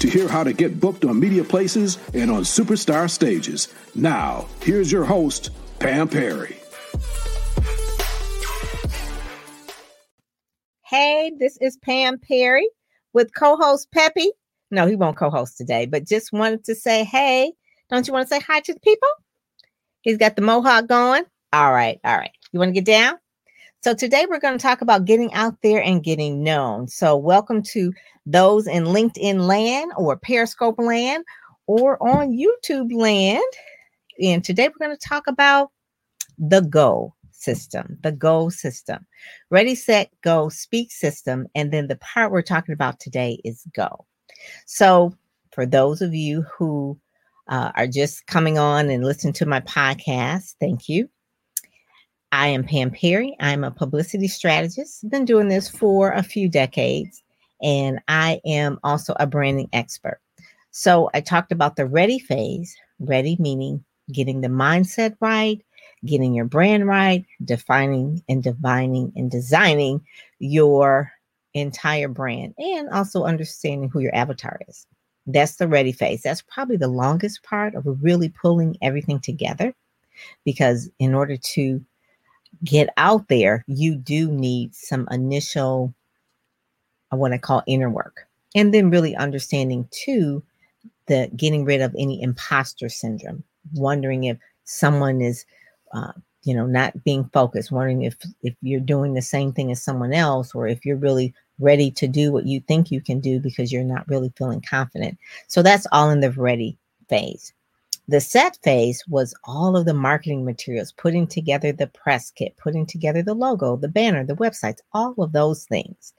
to hear how to get booked on media places and on superstar stages. Now, here's your host, Pam Perry. Hey, this is Pam Perry with co host Peppy. No, he won't co host today, but just wanted to say, hey, don't you want to say hi to the people? He's got the mohawk going. All right, all right. You want to get down? So today we're going to talk about getting out there and getting known. So welcome to those in LinkedIn land or Periscope land or on YouTube land. And today we're going to talk about the go system, the go system. Ready, set, go, speak system. And then the part we're talking about today is go. So for those of you who uh, are just coming on and listening to my podcast, thank you. I am Pam Perry. I'm a publicity strategist. Been doing this for a few decades, and I am also a branding expert. So I talked about the ready phase, ready meaning getting the mindset right, getting your brand right, defining and divining and designing your entire brand, and also understanding who your avatar is. That's the ready phase. That's probably the longest part of really pulling everything together because in order to get out there, you do need some initial, I want to call inner work. And then really understanding too, the getting rid of any imposter syndrome, wondering if someone is, uh, you know, not being focused, wondering if if you're doing the same thing as someone else, or if you're really ready to do what you think you can do because you're not really feeling confident. So that's all in the ready phase. The set phase was all of the marketing materials, putting together the press kit, putting together the logo, the banner, the websites, all of those things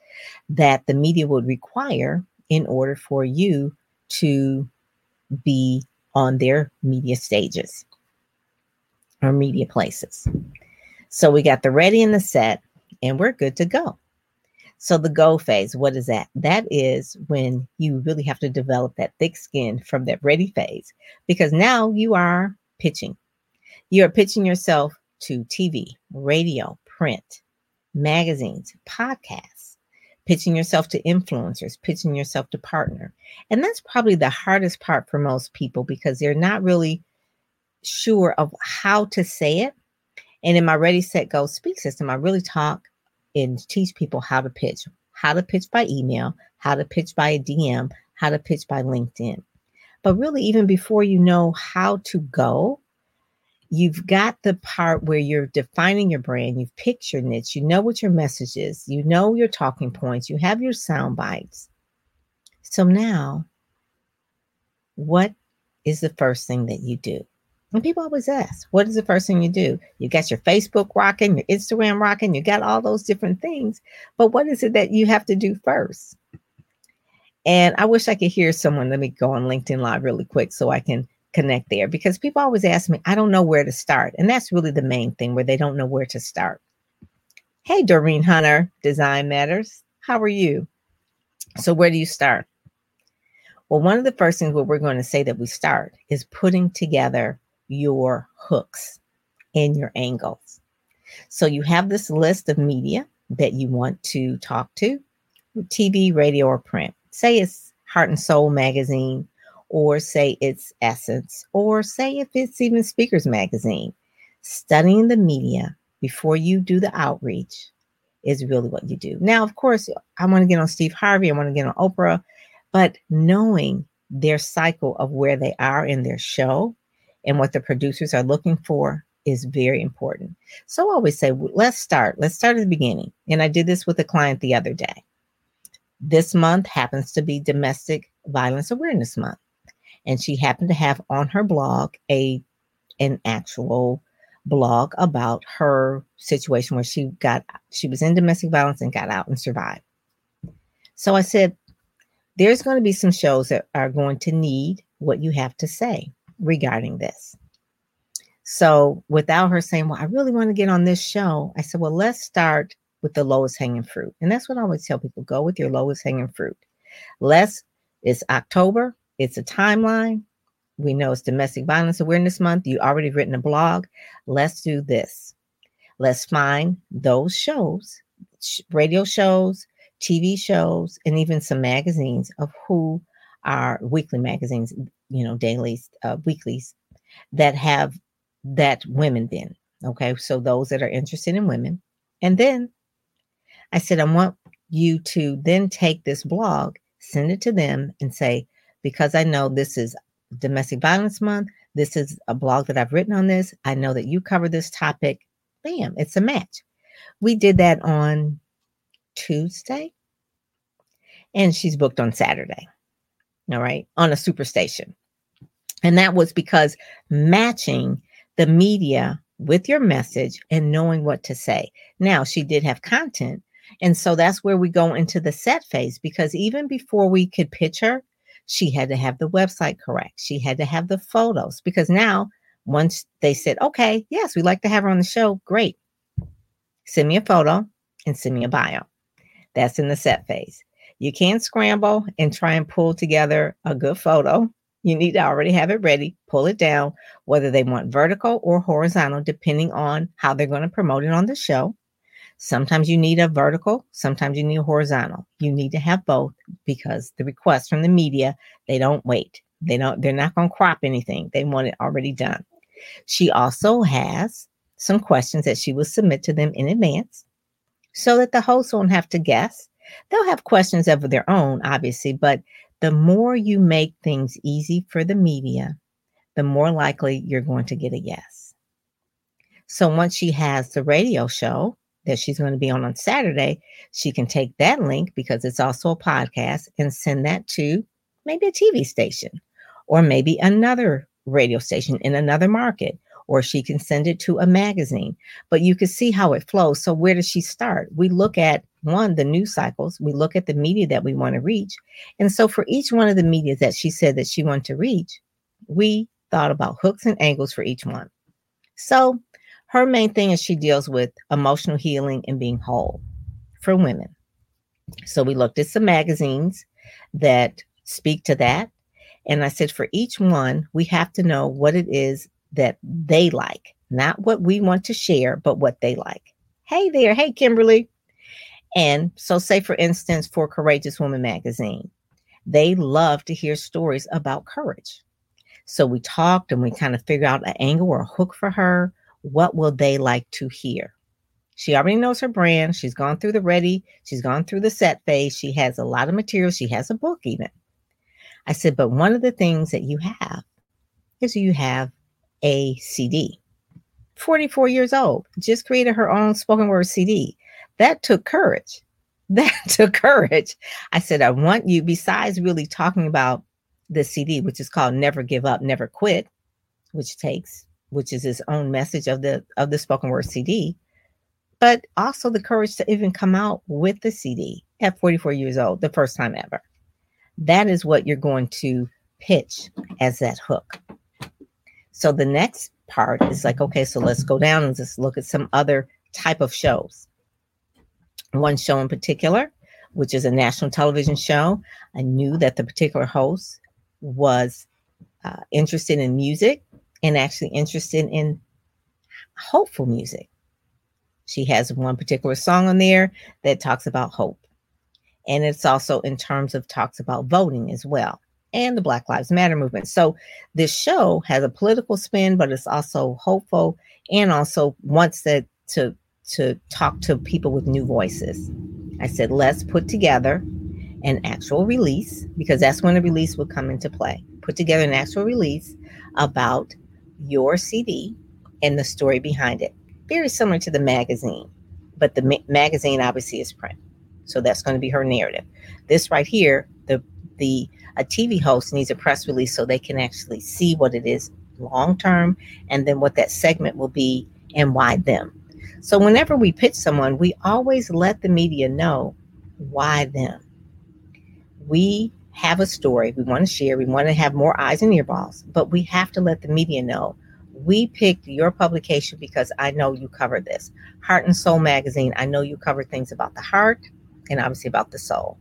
that the media would require in order for you to be on their media stages or media places. So we got the ready and the set, and we're good to go. So the go phase, what is that? That is when you really have to develop that thick skin from that ready phase because now you are pitching. You are pitching yourself to TV, radio, print, magazines, podcasts, pitching yourself to influencers, pitching yourself to partner. And that's probably the hardest part for most people because they're not really sure of how to say it. And in my Ready, Set, Go speak system, I really talk and teach people how to pitch, how to pitch by email, how to pitch by a DM, how to pitch by LinkedIn. But really, even before you know how to go, you've got the part where you're defining your brand, you've picked your niche, you know what your message is, you know your talking points, you have your sound bites. So now, what is the first thing that you do? And people always ask, what is the first thing you do? You got your Facebook rocking, your Instagram rocking, you got all those different things. But what is it that you have to do first? And I wish I could hear someone. Let me go on LinkedIn Live really quick so I can connect there because people always ask me, I don't know where to start. And that's really the main thing where they don't know where to start. Hey, Doreen Hunter, Design Matters. How are you? So, where do you start? Well, one of the first things where we're going to say that we start is putting together your hooks and your angles. So you have this list of media that you want to talk to TV, radio, or print. Say it's Heart and Soul magazine, or say it's Essence, or say if it's even Speakers magazine. Studying the media before you do the outreach is really what you do. Now, of course, I want to get on Steve Harvey, I want to get on Oprah, but knowing their cycle of where they are in their show and what the producers are looking for is very important. So I always say, let's start. Let's start at the beginning. And I did this with a client the other day. This month happens to be Domestic Violence Awareness Month. And she happened to have on her blog a an actual blog about her situation where she got she was in domestic violence and got out and survived. So I said, there's going to be some shows that are going to need what you have to say regarding this. So without her saying, Well, I really want to get on this show, I said, Well, let's start with the lowest hanging fruit. And that's what I always tell people go with your lowest hanging fruit. Let's, it's October, it's a timeline. We know it's Domestic Violence Awareness Month. You already written a blog. Let's do this. Let's find those shows, radio shows, TV shows, and even some magazines of who are weekly magazines, you know, dailies, uh, weeklies that have that women been. Okay. So those that are interested in women. And then I said, I want you to then take this blog, send it to them, and say, because I know this is Domestic Violence Month, this is a blog that I've written on this. I know that you cover this topic. Bam, it's a match. We did that on Tuesday, and she's booked on Saturday. All right, on a superstation. And that was because matching the media with your message and knowing what to say. Now, she did have content, and so that's where we go into the set phase because even before we could pitch her, she had to have the website correct. She had to have the photos because now, once they said, okay, yes, we'd like to have her on the show, great. Send me a photo and send me a bio. That's in the set phase. You can't scramble and try and pull together a good photo. You need to already have it ready, pull it down, whether they want vertical or horizontal, depending on how they're going to promote it on the show. Sometimes you need a vertical, sometimes you need a horizontal. You need to have both because the requests from the media, they don't wait. They don't they're not going to crop anything. They want it already done. She also has some questions that she will submit to them in advance so that the host won't have to guess. They'll have questions of their own, obviously, but the more you make things easy for the media, the more likely you're going to get a yes. So once she has the radio show, that she's going to be on on Saturday, she can take that link because it's also a podcast and send that to maybe a TV station or maybe another radio station in another market, or she can send it to a magazine. But you can see how it flows. So, where does she start? We look at one, the news cycles, we look at the media that we want to reach. And so, for each one of the media that she said that she wanted to reach, we thought about hooks and angles for each one. So, her main thing is she deals with emotional healing and being whole for women. So we looked at some magazines that speak to that. And I said, for each one, we have to know what it is that they like, not what we want to share, but what they like. Hey there. Hey, Kimberly. And so, say, for instance, for Courageous Woman magazine, they love to hear stories about courage. So we talked and we kind of figured out an angle or a hook for her what will they like to hear? She already knows her brand. She's gone through the ready, she's gone through the set phase. She has a lot of material. She has a book, even. I said, but one of the things that you have is you have a CD. 44 years old, just created her own spoken word CD. That took courage. That took courage. I said, I want you, besides really talking about the CD, which is called Never Give Up, Never Quit, which takes which is his own message of the of the spoken word CD, but also the courage to even come out with the CD at 44 years old, the first time ever. That is what you're going to pitch as that hook. So the next part is like, okay, so let's go down and just look at some other type of shows. One show in particular, which is a national television show, I knew that the particular host was uh, interested in music and actually interested in hopeful music. She has one particular song on there that talks about hope. And it's also in terms of talks about voting as well and the Black Lives Matter movement. So this show has a political spin, but it's also hopeful and also wants to, to, to talk to people with new voices. I said, let's put together an actual release because that's when the release will come into play. Put together an actual release about your CD and the story behind it. Very similar to the magazine, but the ma- magazine obviously is print. So that's going to be her narrative. This right here, the the a TV host needs a press release so they can actually see what it is long term and then what that segment will be and why them. So whenever we pitch someone, we always let the media know why them. We have a story we want to share. We want to have more eyes and earballs, but we have to let the media know We picked your publication because I know you cover this. Heart and Soul magazine, I know you cover things about the heart and obviously about the soul.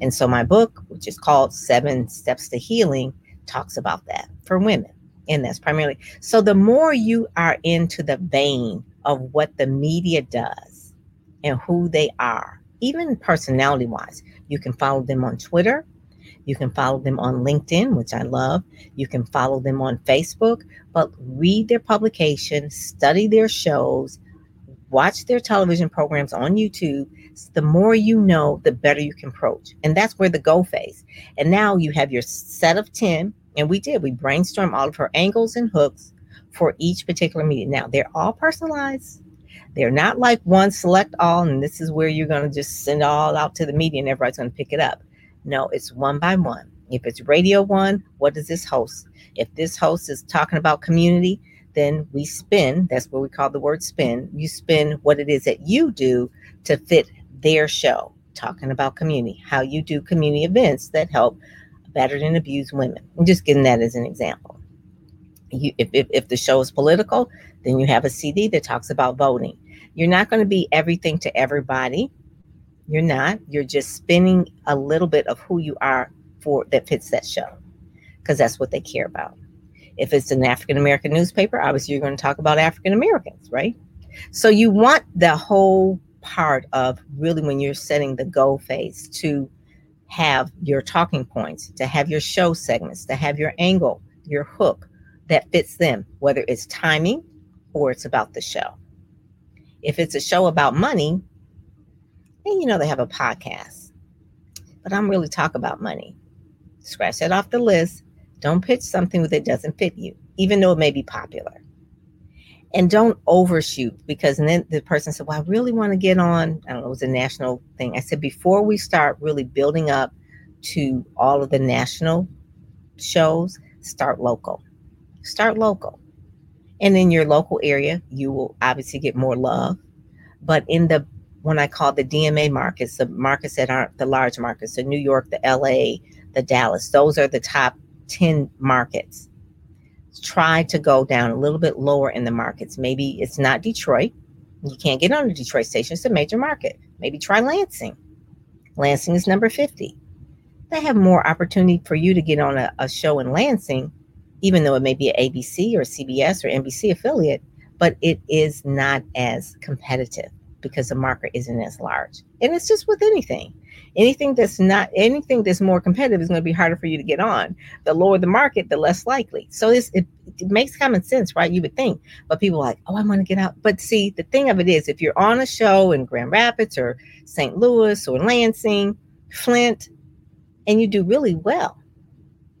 And so my book, which is called Seven Steps to Healing, talks about that for women. And that's primarily so the more you are into the vein of what the media does and who they are, even personality wise, you can follow them on Twitter. You can follow them on LinkedIn, which I love. You can follow them on Facebook, but read their publications, study their shows, watch their television programs on YouTube. The more you know, the better you can approach. And that's where the go phase. And now you have your set of 10. And we did, we brainstormed all of her angles and hooks for each particular meeting. Now they're all personalized. They're not like one select all, and this is where you're going to just send all out to the media and everybody's going to pick it up. No, it's one by one. If it's radio one, what does this host? If this host is talking about community, then we spin. That's what we call the word spin. You spin what it is that you do to fit their show, talking about community, how you do community events that help battered and abused women. I'm just giving that as an example. You, if, if, if the show is political, then you have a CD that talks about voting. You're not going to be everything to everybody. You're not. You're just spinning a little bit of who you are for that fits that show because that's what they care about. If it's an African American newspaper, obviously you're going to talk about African Americans, right? So you want the whole part of really when you're setting the goal phase to have your talking points, to have your show segments, to have your angle, your hook that fits them, whether it's timing or it's about the show. If it's a show about money, then you know they have a podcast. But I'm really talk about money. Scratch that off the list don't pitch something that doesn't fit you, even though it may be popular. And don't overshoot because then the person said, Well, I really want to get on. I don't know, it was a national thing. I said, Before we start really building up to all of the national shows, start local. Start local. And in your local area, you will obviously get more love. But in the when I call the DMA markets, the markets that aren't the large markets, the New York, the LA, the Dallas, those are the top 10 markets. Try to go down a little bit lower in the markets. Maybe it's not Detroit. You can't get on the Detroit station. It's a major market. Maybe try Lansing. Lansing is number 50. They have more opportunity for you to get on a, a show in Lansing, even though it may be an ABC or CBS or NBC affiliate, but it is not as competitive because the market isn't as large. And it's just with anything anything that's not anything that's more competitive is going to be harder for you to get on. The lower the market the less likely. So it, it makes common sense right? You would think but people like oh i want to get out. But see the thing of it is if you're on a show in grand rapids or st louis or lansing flint and you do really well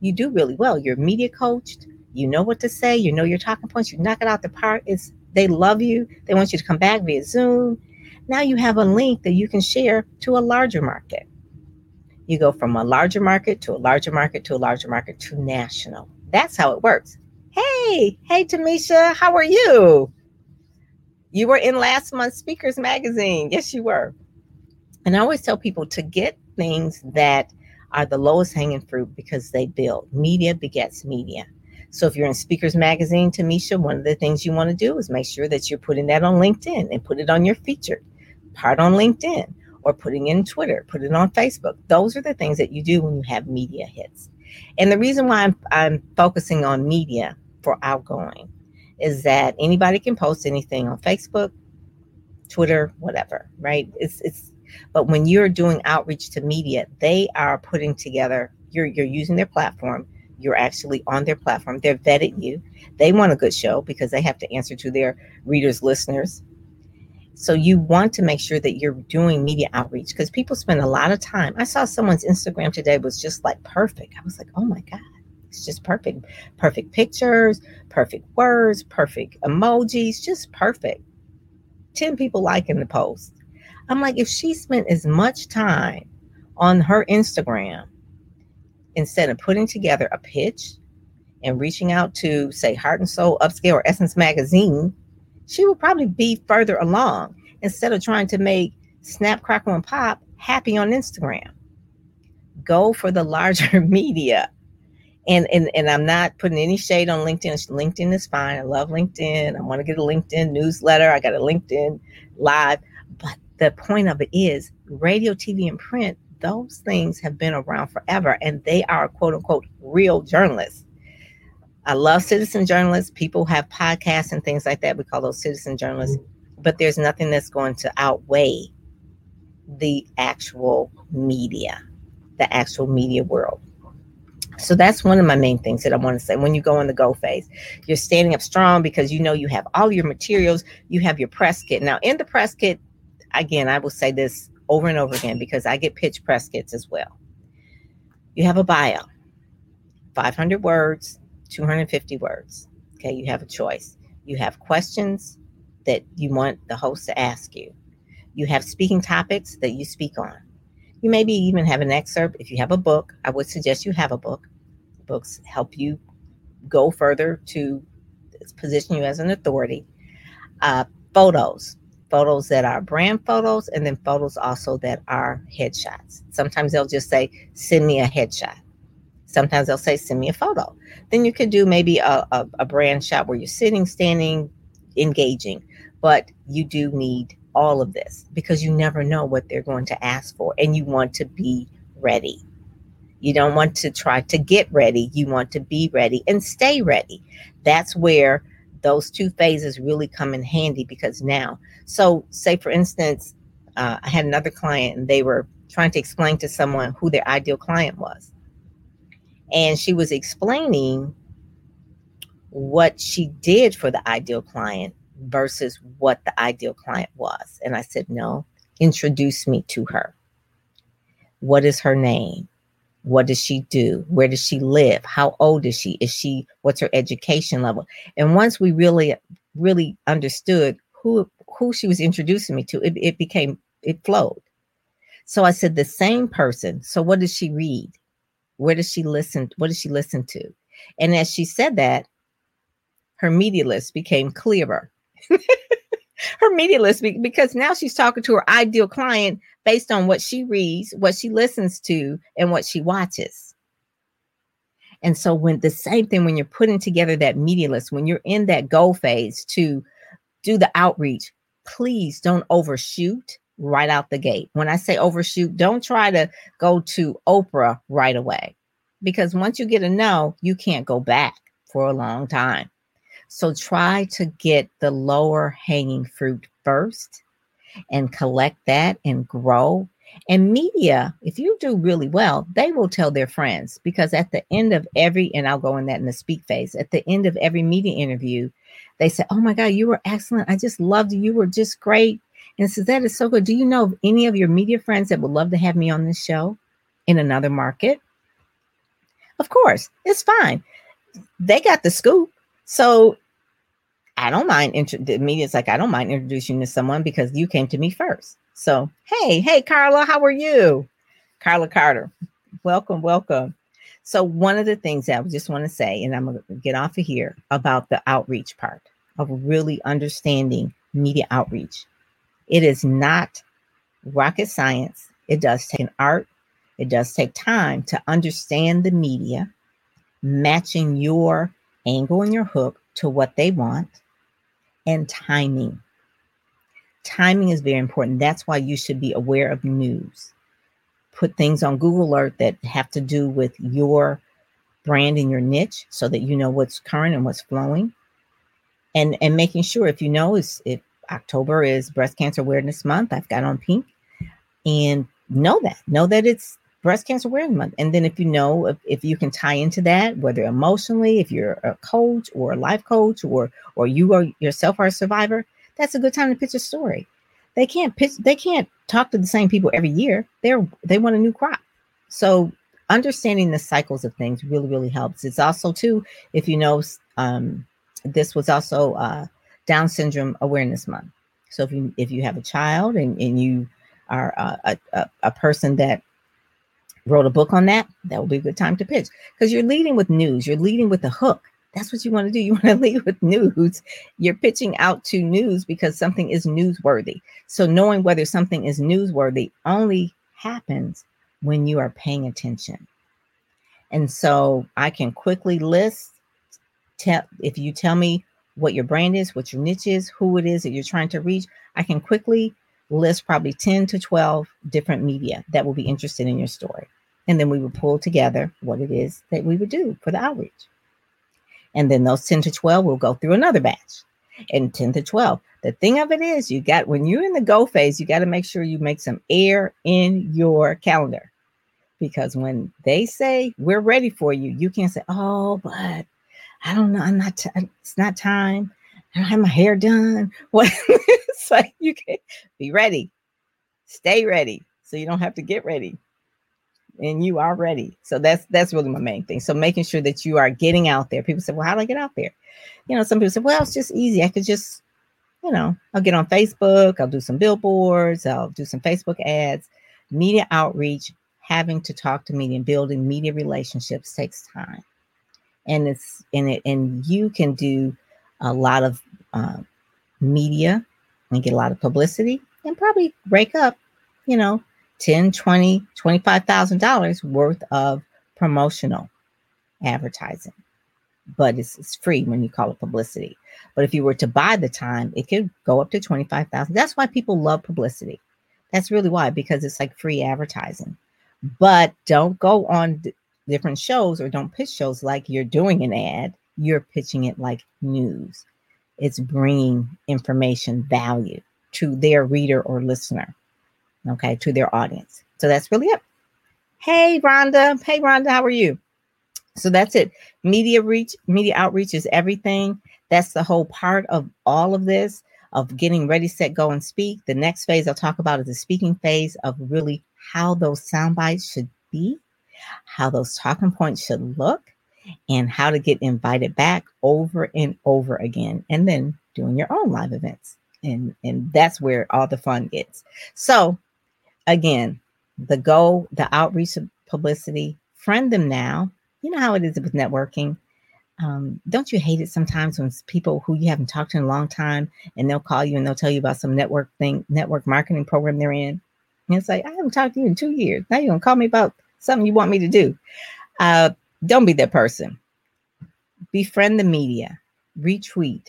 you do really well. You're media coached you know what to say you know your talking points you knock it out the park it's they love you they want you to come back via zoom. Now you have a link that you can share to a larger market. You go from a larger market to a larger market to a larger market to national. That's how it works. Hey, hey, Tamisha, how are you? You were in last month's Speakers Magazine. Yes, you were. And I always tell people to get things that are the lowest hanging fruit because they build. Media begets media. So if you're in Speakers Magazine, Tamisha, one of the things you want to do is make sure that you're putting that on LinkedIn and put it on your featured part on LinkedIn or putting in Twitter, put it on Facebook. Those are the things that you do when you have media hits. And the reason why I'm, I'm focusing on media for outgoing is that anybody can post anything on Facebook, Twitter, whatever, right? It's it's but when you're doing outreach to media, they are putting together, you're you're using their platform, you're actually on their platform. They're vetted you. They want a good show because they have to answer to their readers, listeners, so you want to make sure that you're doing media outreach because people spend a lot of time. I saw someone's Instagram today was just like perfect. I was like, oh my God, it's just perfect. Perfect pictures, perfect words, perfect emojis, just perfect. 10 people liking the post. I'm like, if she spent as much time on her Instagram instead of putting together a pitch and reaching out to, say, Heart and Soul Upscale or Essence Magazine she would probably be further along instead of trying to make Snap, Crackle, and Pop happy on Instagram. Go for the larger media and and and I'm not putting any shade on LinkedIn. LinkedIn is fine. I love LinkedIn. I want to get a LinkedIn newsletter. I got a LinkedIn live. But the point of it is radio, TV, and print, those things have been around forever and they are quote unquote real journalists. I love citizen journalists. People have podcasts and things like that. We call those citizen journalists. Mm-hmm. But there's nothing that's going to outweigh the actual media, the actual media world. So that's one of my main things that I want to say. When you go in the go phase, you're standing up strong because you know you have all your materials, you have your press kit. Now, in the press kit, again, I will say this over and over again because I get pitch press kits as well. You have a bio, 500 words, 250 words. Okay, you have a choice. You have questions that you want the host to ask you. You have speaking topics that you speak on. You maybe even have an excerpt. If you have a book, I would suggest you have a book. Books help you go further to position you as an authority. Uh, photos, photos that are brand photos, and then photos also that are headshots. Sometimes they'll just say, send me a headshot. Sometimes they'll say, send me a photo. Then you could do maybe a, a, a brand shot where you're sitting, standing, engaging, but you do need all of this because you never know what they're going to ask for and you want to be ready. You don't want to try to get ready. You want to be ready and stay ready. That's where those two phases really come in handy because now, so say for instance, uh, I had another client and they were trying to explain to someone who their ideal client was. And she was explaining what she did for the ideal client versus what the ideal client was. And I said, no, introduce me to her. What is her name? What does she do? Where does she live? How old is she? Is she, what's her education level? And once we really, really understood who, who she was introducing me to, it, it became, it flowed. So I said, the same person. So what does she read? Where does she listen? What does she listen to? And as she said that, her media list became clearer her media list because now she's talking to her ideal client based on what she reads, what she listens to, and what she watches. And so, when the same thing, when you're putting together that media list, when you're in that goal phase to do the outreach, please don't overshoot right out the gate. When I say overshoot, don't try to go to Oprah right away because once you get a no, you can't go back for a long time. So try to get the lower hanging fruit first and collect that and grow. And media, if you do really well, they will tell their friends because at the end of every, and I'll go in that in the speak phase, at the end of every media interview, they say, Oh my God, you were excellent. I just loved you. You were just great. And says, That is so good. Do you know of any of your media friends that would love to have me on this show in another market? Of course, it's fine. They got the scoop. So I don't mind. Intro- the media's like, I don't mind introducing you to someone because you came to me first. So, hey, hey, Carla, how are you? Carla Carter, welcome, welcome. So, one of the things that I just want to say, and I'm going to get off of here about the outreach part of really understanding media outreach. It is not rocket science. It does take an art, it does take time to understand the media, matching your angle and your hook to what they want, and timing. Timing is very important. That's why you should be aware of news. Put things on Google Alert that have to do with your brand and your niche so that you know what's current and what's flowing. And and making sure if you know is if October is breast cancer awareness month, I've got on pink. And know that. Know that it's breast cancer awareness month. And then if you know if, if you can tie into that whether emotionally if you're a coach or a life coach or or you are yourself are a survivor that's a good time to pitch a story. They can't pitch they can't talk to the same people every year. They're they want a new crop. So understanding the cycles of things really really helps. It's also too if you know um, this was also uh, down syndrome awareness month so if you if you have a child and, and you are uh, a, a, a person that wrote a book on that, that will be a good time to pitch because you're leading with news. You're leading with a hook. That's what you want to do. You want to lead with news. You're pitching out to news because something is newsworthy. So knowing whether something is newsworthy only happens when you are paying attention. And so I can quickly list tell if you tell me what your brand is, what your niche is, who it is that you're trying to reach, I can quickly list probably 10 to 12 different media that will be interested in your story. And then we would pull together what it is that we would do for the outreach. And then those 10 to 12 will go through another batch and 10 to 12. The thing of it is, you got when you're in the go phase, you got to make sure you make some air in your calendar because when they say we're ready for you, you can't say, "Oh, but I don't know, I'm not. T- it's not time. I don't have my hair done." What? it's like you can be ready, stay ready, so you don't have to get ready, and you are ready. So that's that's really my main thing. So making sure that you are getting out there. People say, "Well, how do I get out there?" You know, some people say, "Well, it's just easy. I could just." You know, I'll get on Facebook, I'll do some billboards, I'll do some Facebook ads, media outreach, having to talk to media and building media relationships takes time and it's and it and you can do a lot of uh, media and get a lot of publicity and probably rake up you know 10 20 25000 dollars worth of promotional advertising. But it's, it's free when you call it publicity. But if you were to buy the time it could go up to 25000 that's why people love publicity. That's really why because it's like free advertising. But don't go on different shows or don't pitch shows like you're doing an ad. You're pitching it like news. It's bringing information value to their reader or listener, okay, to their audience. So that's really it. Hey, Rhonda. Hey, Rhonda, how are you? So that's it. Media reach, media outreach is everything. That's the whole part of all of this of getting ready, set, go, and speak. The next phase I'll talk about is the speaking phase of really how those sound bites should be, how those talking points should look, and how to get invited back over and over again, and then doing your own live events. And, and that's where all the fun gets. So, again, the goal, the outreach publicity, friend them now. You know how it is with networking. Um, don't you hate it sometimes when people who you haven't talked to in a long time and they'll call you and they'll tell you about some network thing, network marketing program they're in? And it's like, I haven't talked to you in two years. Now you're going to call me about something you want me to do. Uh, don't be that person. Befriend the media, retweet,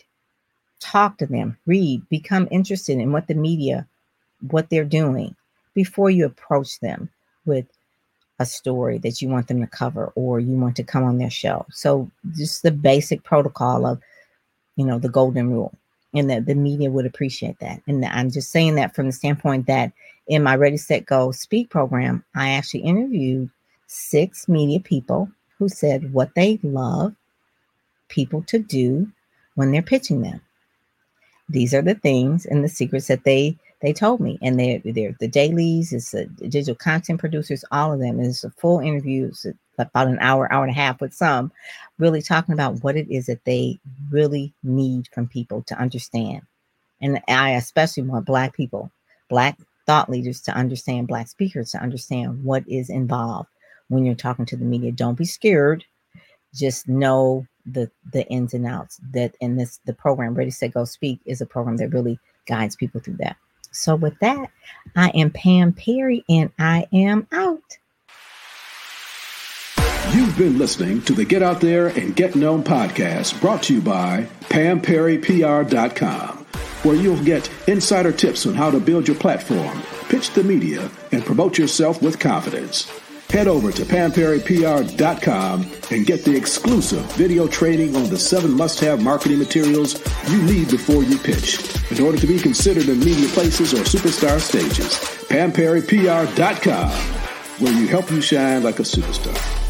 talk to them, read, become interested in what the media, what they're doing before you approach them with a story that you want them to cover or you want to come on their show. So just the basic protocol of, you know, the golden rule and that the media would appreciate that. And I'm just saying that from the standpoint that in my Ready, Set, Go speak program, I actually interviewed six media people who said what they love people to do when they're pitching them. These are the things and the secrets that they they told me, and they're they're the dailies, it's the digital content producers, all of them. And it's a full interview, it's about an hour, hour and a half with some, really talking about what it is that they really need from people to understand. And I especially want Black people, Black thought leaders to understand, Black speakers to understand what is involved when you're talking to the media. Don't be scared. Just know the the ins and outs. That in this the program Ready Set Go Speak is a program that really guides people through that. So with that, I am Pam Perry and I am out. You've been listening to the Get Out There and Get Known podcast brought to you by PamPerryPR.com, where you'll get insider tips on how to build your platform, pitch the media, and promote yourself with confidence. Head over to PamPerryPR.com and get the exclusive video training on the seven must have marketing materials you need before you pitch in order to be considered in media places or superstar stages. PamPerryPR.com, where you help you shine like a superstar.